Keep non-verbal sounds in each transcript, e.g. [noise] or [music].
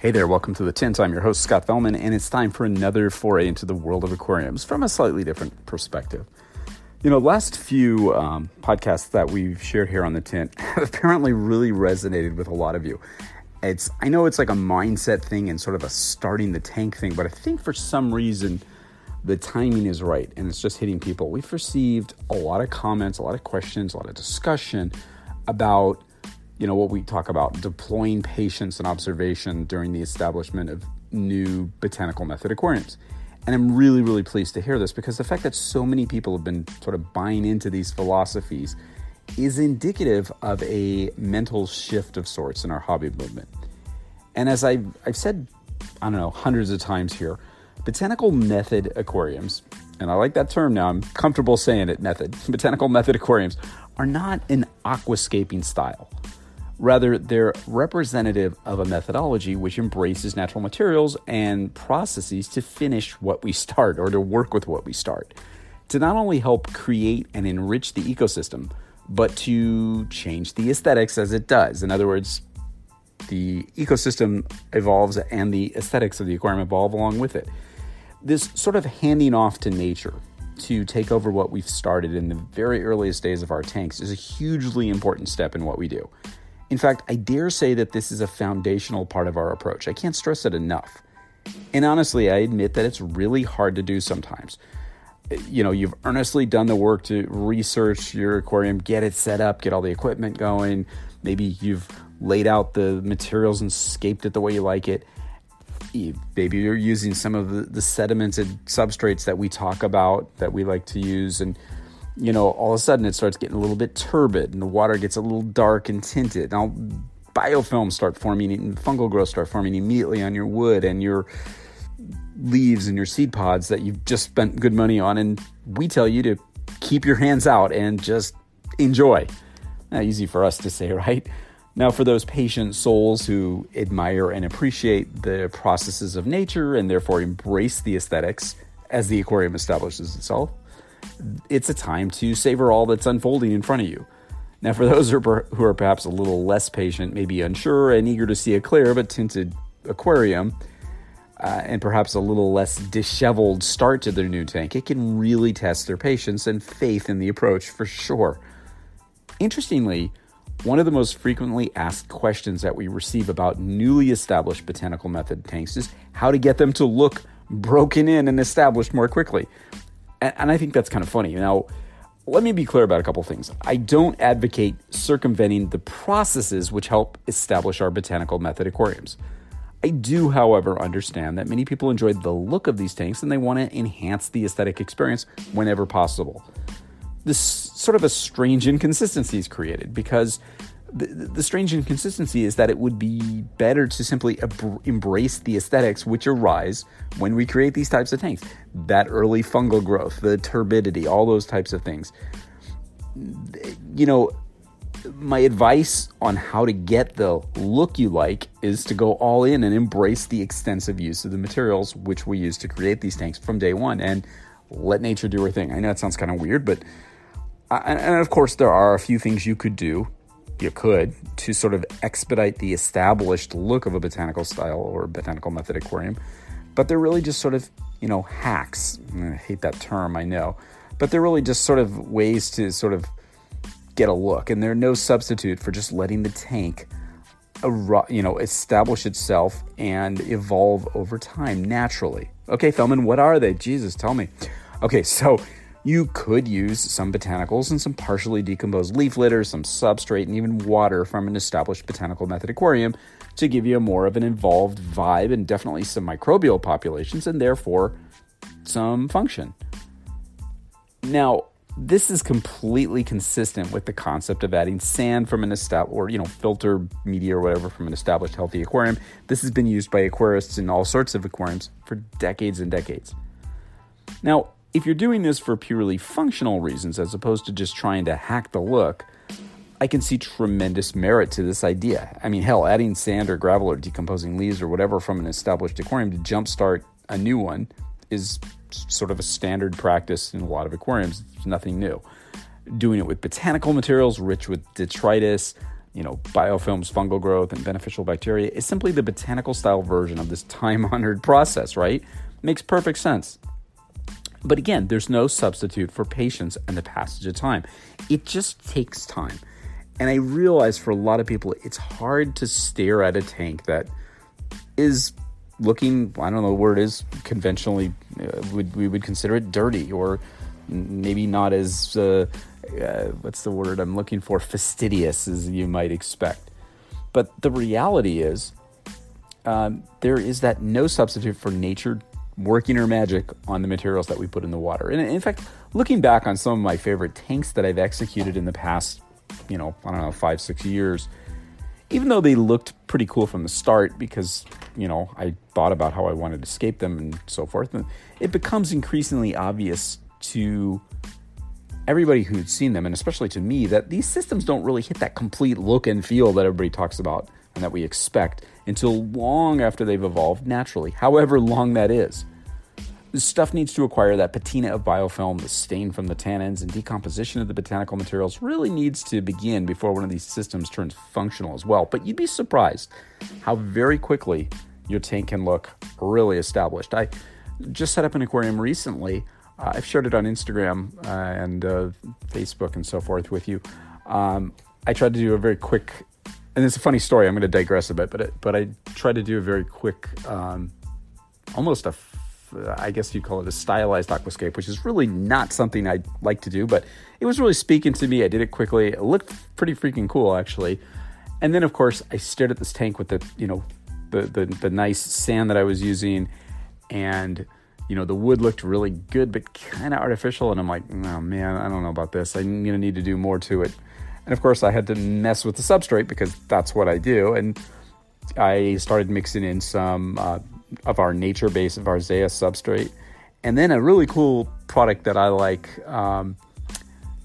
Hey there, welcome to the Tint. I'm your host, Scott Fellman, and it's time for another foray into the world of aquariums from a slightly different perspective. You know, last few um, podcasts that we've shared here on the Tint [laughs] have apparently really resonated with a lot of you. It's I know it's like a mindset thing and sort of a starting the tank thing, but I think for some reason the timing is right and it's just hitting people. We've received a lot of comments, a lot of questions, a lot of discussion about you know what we talk about deploying patience and observation during the establishment of new botanical method aquariums. And i'm really really pleased to hear this because the fact that so many people have been sort of buying into these philosophies is indicative of a mental shift of sorts in our hobby movement. And as i've, I've said i don't know hundreds of times here botanical method aquariums and i like that term now i'm comfortable saying it method [laughs] botanical method aquariums are not an aquascaping style Rather, they're representative of a methodology which embraces natural materials and processes to finish what we start or to work with what we start. To not only help create and enrich the ecosystem, but to change the aesthetics as it does. In other words, the ecosystem evolves and the aesthetics of the aquarium evolve along with it. This sort of handing off to nature to take over what we've started in the very earliest days of our tanks is a hugely important step in what we do. In fact, I dare say that this is a foundational part of our approach. I can't stress it enough. And honestly, I admit that it's really hard to do sometimes. You know, you've earnestly done the work to research your aquarium, get it set up, get all the equipment going. Maybe you've laid out the materials and scaped it the way you like it. Maybe you're using some of the, the sedimented substrates that we talk about that we like to use and you know, all of a sudden it starts getting a little bit turbid and the water gets a little dark and tinted. Now, biofilms start forming and fungal growth start forming immediately on your wood and your leaves and your seed pods that you've just spent good money on. And we tell you to keep your hands out and just enjoy. Not easy for us to say, [laughs] right? Now, for those patient souls who admire and appreciate the processes of nature and therefore embrace the aesthetics as the aquarium establishes itself, it's a time to savor all that's unfolding in front of you. Now, for those who are perhaps a little less patient, maybe unsure and eager to see a clear but tinted aquarium, uh, and perhaps a little less disheveled start to their new tank, it can really test their patience and faith in the approach for sure. Interestingly, one of the most frequently asked questions that we receive about newly established botanical method tanks is how to get them to look broken in and established more quickly. And, and I think that's kind of funny. Now, let me be clear about a couple things. I don't advocate circumventing the processes which help establish our botanical method aquariums. I do, however, understand that many people enjoy the look of these tanks and they want to enhance the aesthetic experience whenever possible. This sort of a strange inconsistency is created because the, the strange inconsistency is that it would be better to simply ab- embrace the aesthetics which arise when we create these types of tanks. That early fungal growth, the turbidity, all those types of things. You know, my advice on how to get the look you like is to go all in and embrace the extensive use of the materials which we use to create these tanks from day one and let nature do her thing. I know it sounds kind of weird, but uh, and of course there are a few things you could do you could to sort of expedite the established look of a botanical style or botanical method aquarium. But they're really just sort of, you know, hacks. I hate that term, I know. But they're really just sort of ways to sort of get a look. And they're no substitute for just letting the tank, you know, establish itself and evolve over time naturally. Okay, Fellman, what are they? Jesus, tell me. Okay, so you could use some botanicals and some partially decomposed leaf litter, some substrate, and even water from an established botanical method aquarium to give you a more of an involved vibe and definitely some microbial populations and therefore some function. Now, this is completely consistent with the concept of adding sand from an established or you know filter media or whatever from an established healthy aquarium. This has been used by aquarists in all sorts of aquariums for decades and decades. Now, if you're doing this for purely functional reasons as opposed to just trying to hack the look, I can see tremendous merit to this idea. I mean, hell, adding sand or gravel or decomposing leaves or whatever from an established aquarium to jumpstart a new one is sort of a standard practice in a lot of aquariums. It's nothing new. Doing it with botanical materials rich with detritus, you know, biofilms, fungal growth, and beneficial bacteria is simply the botanical style version of this time honored [laughs] process, right? Makes perfect sense. But again, there's no substitute for patience and the passage of time. It just takes time. And I realize for a lot of people, it's hard to stare at a tank that is looking, I don't know what word is, conventionally, uh, would, we would consider it dirty or maybe not as, uh, uh, what's the word I'm looking for, fastidious as you might expect. But the reality is, um, there is that no substitute for nature working her magic on the materials that we put in the water. And in fact, looking back on some of my favorite tanks that I've executed in the past, you know, I don't know, five, six years, even though they looked pretty cool from the start because you know I thought about how I wanted to escape them and so forth, and it becomes increasingly obvious to everybody who's seen them, and especially to me, that these systems don't really hit that complete look and feel that everybody talks about and that we expect until long after they've evolved naturally, however long that is. This stuff needs to acquire that patina of biofilm, the stain from the tannins, and decomposition of the botanical materials really needs to begin before one of these systems turns functional as well. But you'd be surprised how very quickly your tank can look really established. I just set up an aquarium recently. Uh, I've shared it on Instagram uh, and uh, Facebook and so forth with you. Um, I tried to do a very quick, and it's a funny story. I'm going to digress a bit, but it, but I tried to do a very quick, um, almost a I guess you'd call it a stylized aquascape, which is really not something I like to do, but it was really speaking to me. I did it quickly. It looked pretty freaking cool, actually. And then, of course, I stared at this tank with the, you know, the, the, the nice sand that I was using, and you know, the wood looked really good, but kind of artificial. And I'm like, oh man, I don't know about this. I'm gonna need to do more to it. And of course, I had to mess with the substrate because that's what I do. And I started mixing in some uh, of our nature base of Zaya substrate. And then a really cool product that I like. Um,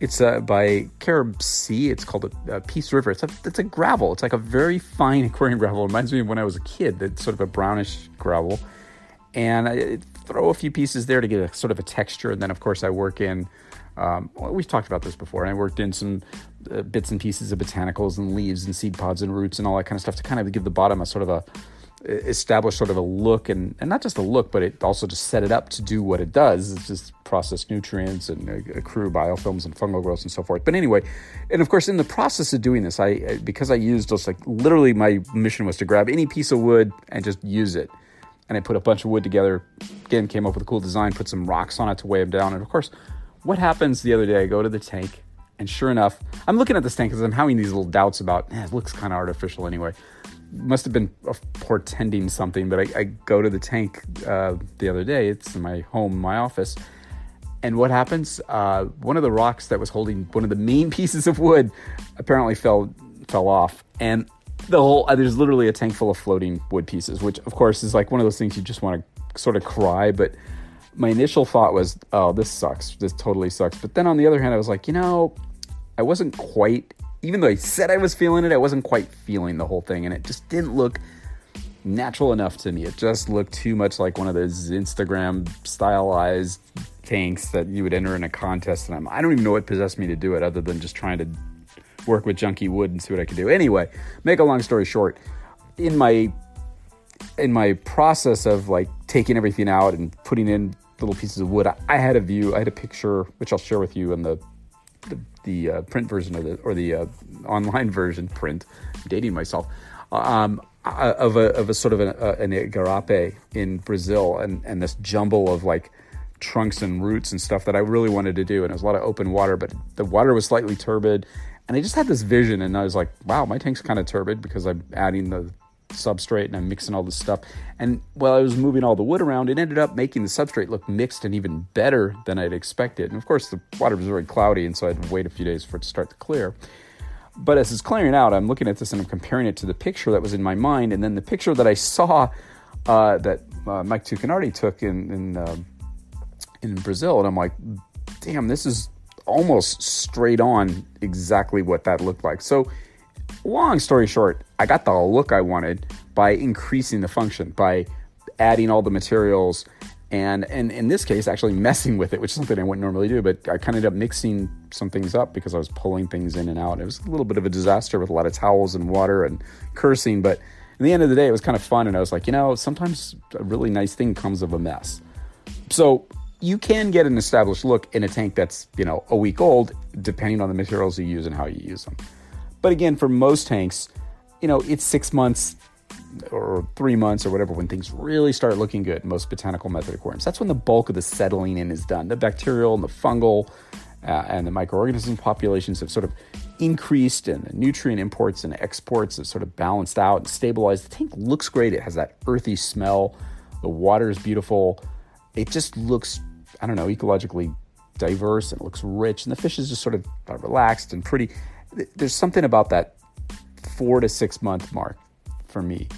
it's uh, by CaribSea. It's called a, a, Peace River. It's a, it's a gravel. It's like a very fine aquarium [laughs] gravel. It reminds me of when I was a kid. That's sort of a brownish gravel. And I throw a few pieces there to get a sort of a texture. And then, of course, I work in, um, we've talked about this before. And I worked in some uh, bits and pieces of botanicals and leaves and seed pods and roots and all that kind of stuff to kind of give the bottom a sort of a establish sort of a look and, and not just a look, but it also just set it up to do what it does. It's just process nutrients and accrue biofilms and fungal growth and so forth. But anyway, and of course, in the process of doing this, I because I used just like literally my mission was to grab any piece of wood and just use it. And I put a bunch of wood together. Again, came up with a cool design. Put some rocks on it to weigh them down. And of course, what happens the other day? I go to the tank, and sure enough, I'm looking at this tank because I'm having these little doubts about. Eh, it looks kind of artificial anyway must have been portending something, but I, I go to the tank uh, the other day. It's in my home, my office. And what happens? Uh, one of the rocks that was holding one of the main [laughs] pieces of wood apparently fell fell off, and the whole uh, there's literally a tank full of floating wood pieces, which of course is like one of those things you just want to sort of cry. But my initial thought was, oh, this sucks. This totally sucks. But then on the other hand, I was like, you know, I wasn't quite even though I said I was feeling it, I wasn't quite feeling the whole thing, and it just didn't look natural enough to me. It just looked too much like one of those Instagram stylized tanks that you would enter in a contest. And I'm, I don't even know what possessed me to do it, other than just trying to work with junky wood and see what I could do. Anyway, make a long story short, in my in my process of like taking everything out and putting in little pieces of wood, I, I had a view, I had a picture, which I'll share with you in the the, the uh, print version of the or the uh, online [laughs] version print. I'm dating myself. Um, uh, of a of a sort of an, uh, an igarape in Brazil and and this jumble of like trunks and roots and stuff that I really wanted to do and it was a lot of open water but the water was slightly turbid and I just had this vision and I was like wow my tank's kind of turbid because I'm adding the substrate and I'm mixing all this stuff. And while I was moving all the wood around, it ended up making the substrate look mixed and even better than I'd expected. And of course, the water was very cloudy, and so I had to wait a few days for it to start to clear. But as it's clearing out, I'm looking at this and I'm comparing it to the picture that was in my mind, and then the picture that I saw uh, that uh, Mike Tuccinardi took in in, uh, in Brazil, and I'm like, damn, this is almost straight on exactly what that looked like. So, long story short, I got the look I wanted by increasing the function, by adding all the materials, and, and in this case, actually messing with it, which is something I wouldn't normally do. But I kind of ended up mixing some things up because I was pulling things in and out. It was a little bit of a disaster with a lot of towels and water and cursing, but in the end of the day, it was kind of fun. And I was like, you know, sometimes a really nice thing comes of a mess. So you can get an established look in a tank that's, you know, a week old, depending on the materials you use and how you use them. But again, for most tanks, you know, it's six months or three months or whatever when things really start looking good most botanical method aquariums. That's when the bulk of the settling in is done. The bacterial and the fungal uh, and the microorganism populations have sort of increased and the nutrient imports and exports have sort of balanced out and stabilized. The tank looks great. It has that earthy smell. The water is beautiful. It just looks, I don't know, ecologically diverse and it looks rich. And the fish is just sort of relaxed and pretty. There's something about that four to six month mark for me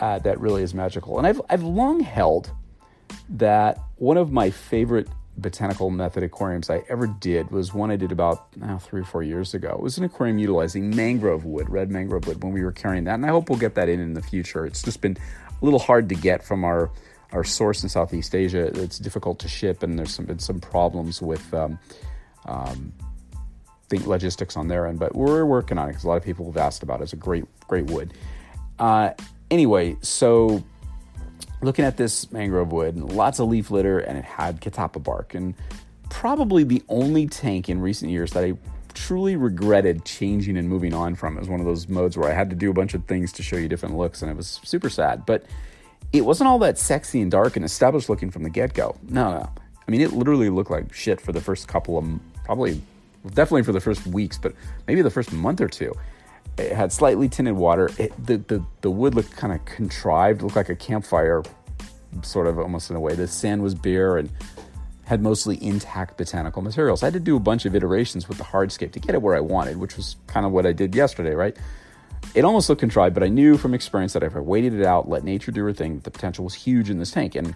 uh, that really is magical. And I've, I've long held that one of my favorite botanical method aquariums I ever did was one I did about oh, three or four years ago. It was an aquarium utilizing mangrove wood, red mangrove wood, when we were carrying that. And I hope we'll get that in in the future. It's just been a little hard to get from our our source in Southeast Asia. It's difficult to ship, and there's some, been some problems with um, um, think logistics on their end. But we're working on it because a lot of people have asked about it. It's a great great wood. Uh, anyway, so looking at this mangrove wood, lots of leaf litter, and it had catappa bark. And probably the only tank in recent years that I truly regretted changing and moving on from. It was one of those modes where I had to do a bunch of things to show you different looks, and it was super sad. But it wasn't all that sexy and dark and established looking from the get go. No, no. I mean, it literally looked like shit for the first couple of, probably, definitely for the first weeks, but maybe the first month or two. It had slightly tinted water. It, the, the, the wood looked kind of contrived, looked like a campfire, sort of almost in a way. The sand was bare and had mostly intact botanical materials. I had to do a bunch of iterations with the hardscape to get it where I wanted, which was kind of what I did yesterday, right? It almost looked contrived, but I knew from experience that if I waited it out, let nature do her thing, the potential was huge in this tank. And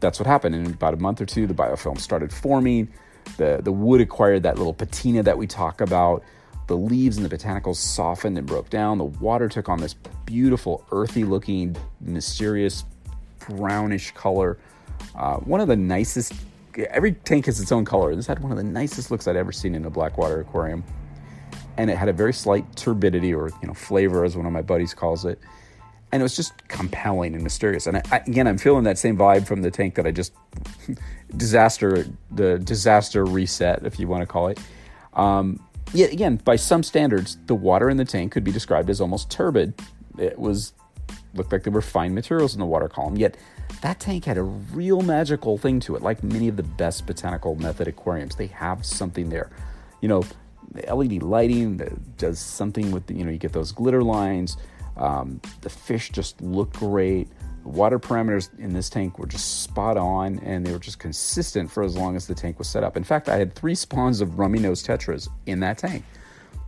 that's what happened. In about a month or two, the biofilm started forming. The, the wood acquired that little patina that we talk about. The leaves and the botanicals softened and broke down. The water took on this beautiful, earthy looking, mysterious, brownish color. Uh, one of the nicest, every tank has its own color. This had one of the nicest looks I'd ever seen in a blackwater aquarium. And it had a very slight turbidity or you know flavor, as one of my buddies calls it. And it was just compelling and mysterious. And I, I, again, I'm feeling that same vibe from the tank that I just [laughs] disaster, the disaster reset, if you want to call it. Um, Yet again, by some standards, the water in the tank could be described as almost turbid. It was looked like there were fine materials in the water column. Yet that tank had a real magical thing to it, like many of the best botanical method aquariums. They have something there. You know, the LED lighting that does something with the, you know, you get those glitter lines. Um, the fish just looked great water parameters in this tank were just spot on and they were just consistent for as long as the tank was set up. In fact, I had three spawns of rummy nose tetras in that tank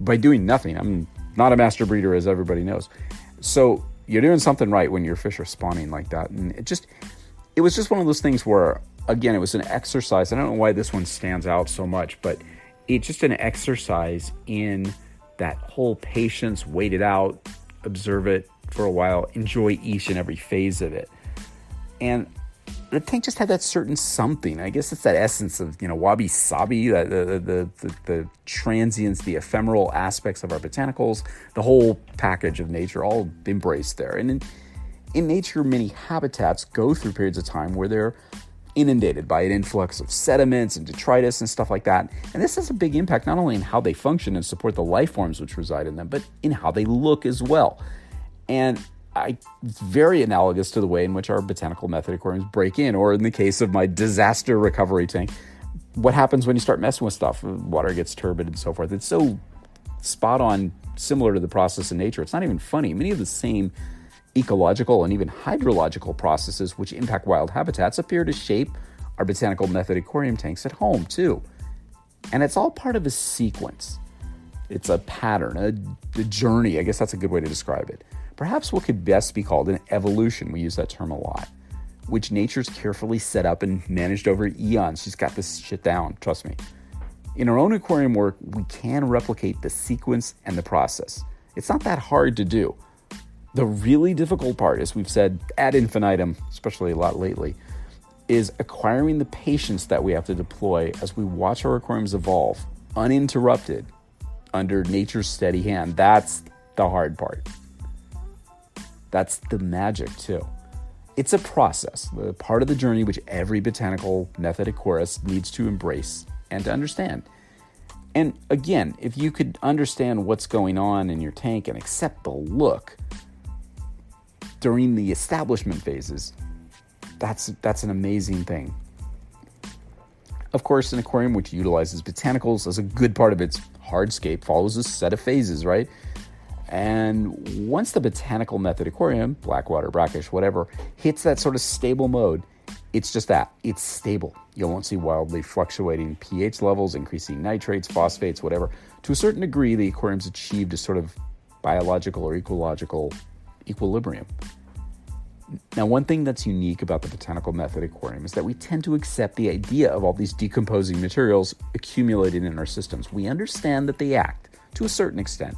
by doing nothing. I'm not a master breeder, as everybody knows. So you're doing something right when your fish are spawning like that. And it just, it was just one of those things where, again, it was an exercise. I don't know why this one stands out so much, but it's just an exercise in that whole patience, wait it out, observe it, for a while, enjoy each and every phase of it. And the tank just had that certain something. I guess it's that essence of you know wabi sabi, the the, the the, the transience, the ephemeral aspects of our botanicals, the whole package of nature, all embraced there. And in, in nature, many habitats go through periods of time where they're inundated by an influx of sediments and detritus and stuff like that. And this has a big impact not only in how they function and support the life forms which reside in them, but in how they look as well. And I, it's very analogous to the way in which our botanical method aquariums break in, or in the case of my disaster recovery tank, what happens when you start messing with stuff? Water gets turbid and so forth. It's so spot on, similar to the process in nature. It's not even funny. Many of the same Ecological and even hydrological processes which impact wild habitats appear to shape our botanical method aquarium tanks at home, too. And it's all part of a sequence. It's a pattern, a, a, journey. I guess that's a good way to describe it. Perhaps what could best be called an evolution. We use that term a lot, which nature's carefully set up and managed over eons. She's got this shit down, trust me. In our own aquarium work, we can replicate the sequence and the process. It's not that hard to do. The really difficult part, as we've said ad infinitum, especially a lot lately, is acquiring the patience that we have to deploy as we watch our aquariums evolve uninterrupted under nature's steady hand. That's the hard part. That's the magic, too. It's a process, the part of the journey which every botanical method aquarist needs to embrace and to understand. And again, if you could understand what's going on in your tank and accept the look during the establishment phases, that's that's an amazing thing. Of course, an aquarium which utilizes botanicals as a good part of its hardscape follows a set of phases, right? And once the botanical method aquarium, blackwater, brackish, whatever, hits that sort of stable mode, it's just that it's stable. You won't see wildly fluctuating pH levels, increasing nitrates, phosphates, whatever. To a certain degree, the aquarium's achieved a sort of biological or ecological equilibrium. Now, one thing that's unique about the botanical method aquarium is that we tend to accept the idea of all these decomposing materials accumulated in our systems. We understand that they act, to a certain extent,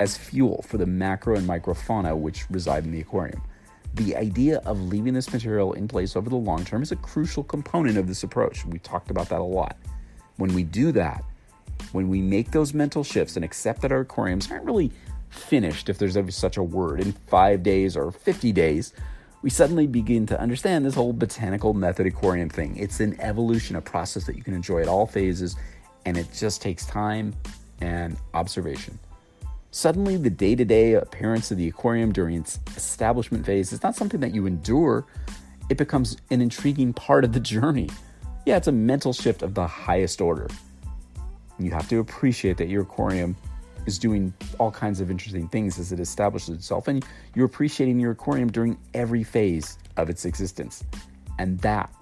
as fuel for the macro and microfauna which reside in the aquarium. The idea of leaving this material in place over the long term is a crucial component of this approach. We talked about that a lot. When we do that, when we make those mental shifts and accept that our aquariums aren't really finished, if there's ever such a word, in five days or 50 days, we suddenly begin to understand this whole botanical method aquarium thing. It's an evolution, a process that you can enjoy at all phases, and it just takes time and observation. Suddenly, the day to day appearance of the aquarium during its establishment phase is not something that you endure, it becomes an intriguing part of the journey. Yeah, it's a mental shift of the highest order. You have to appreciate that your aquarium is doing all kinds of interesting things as it establishes itself, and you're appreciating your aquarium during every phase of its existence. And that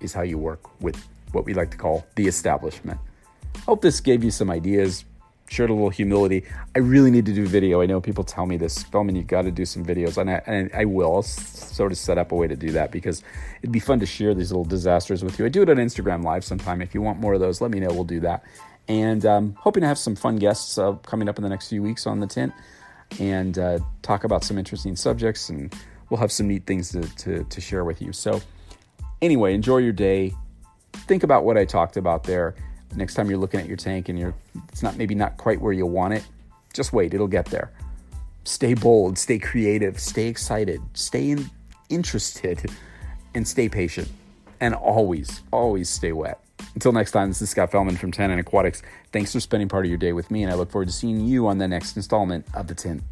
is how you work with what we like to call the establishment. Hope this gave you some ideas, shared a little humility. I really need to do video. I know people tell me this, Fellman, you got to do some videos, and I, and I will. I'll sort of set up a way to do that because it'd be fun to share these little disasters with you. I do it on Instagram Live sometime. If you want more of those, let me know. We'll do that and um, hoping to have some fun guests uh, coming up in the next few weeks on the Tint and uh, talk about some interesting subjects and we'll have some neat things to, to, to, share with you. So anyway enjoy your day. Think about what i talked about there. Next time you're looking at your tank and you're it's not maybe not quite where you want it just wait it'll get there. Stay bold stay creative stay excited stay in, interested and stay patient. And always always stay wet until next time, this is Scott Fellman from Tannin Aquatics. Thanks for spending part of your day with me, and I look forward to seeing you on the next installment of The Tint.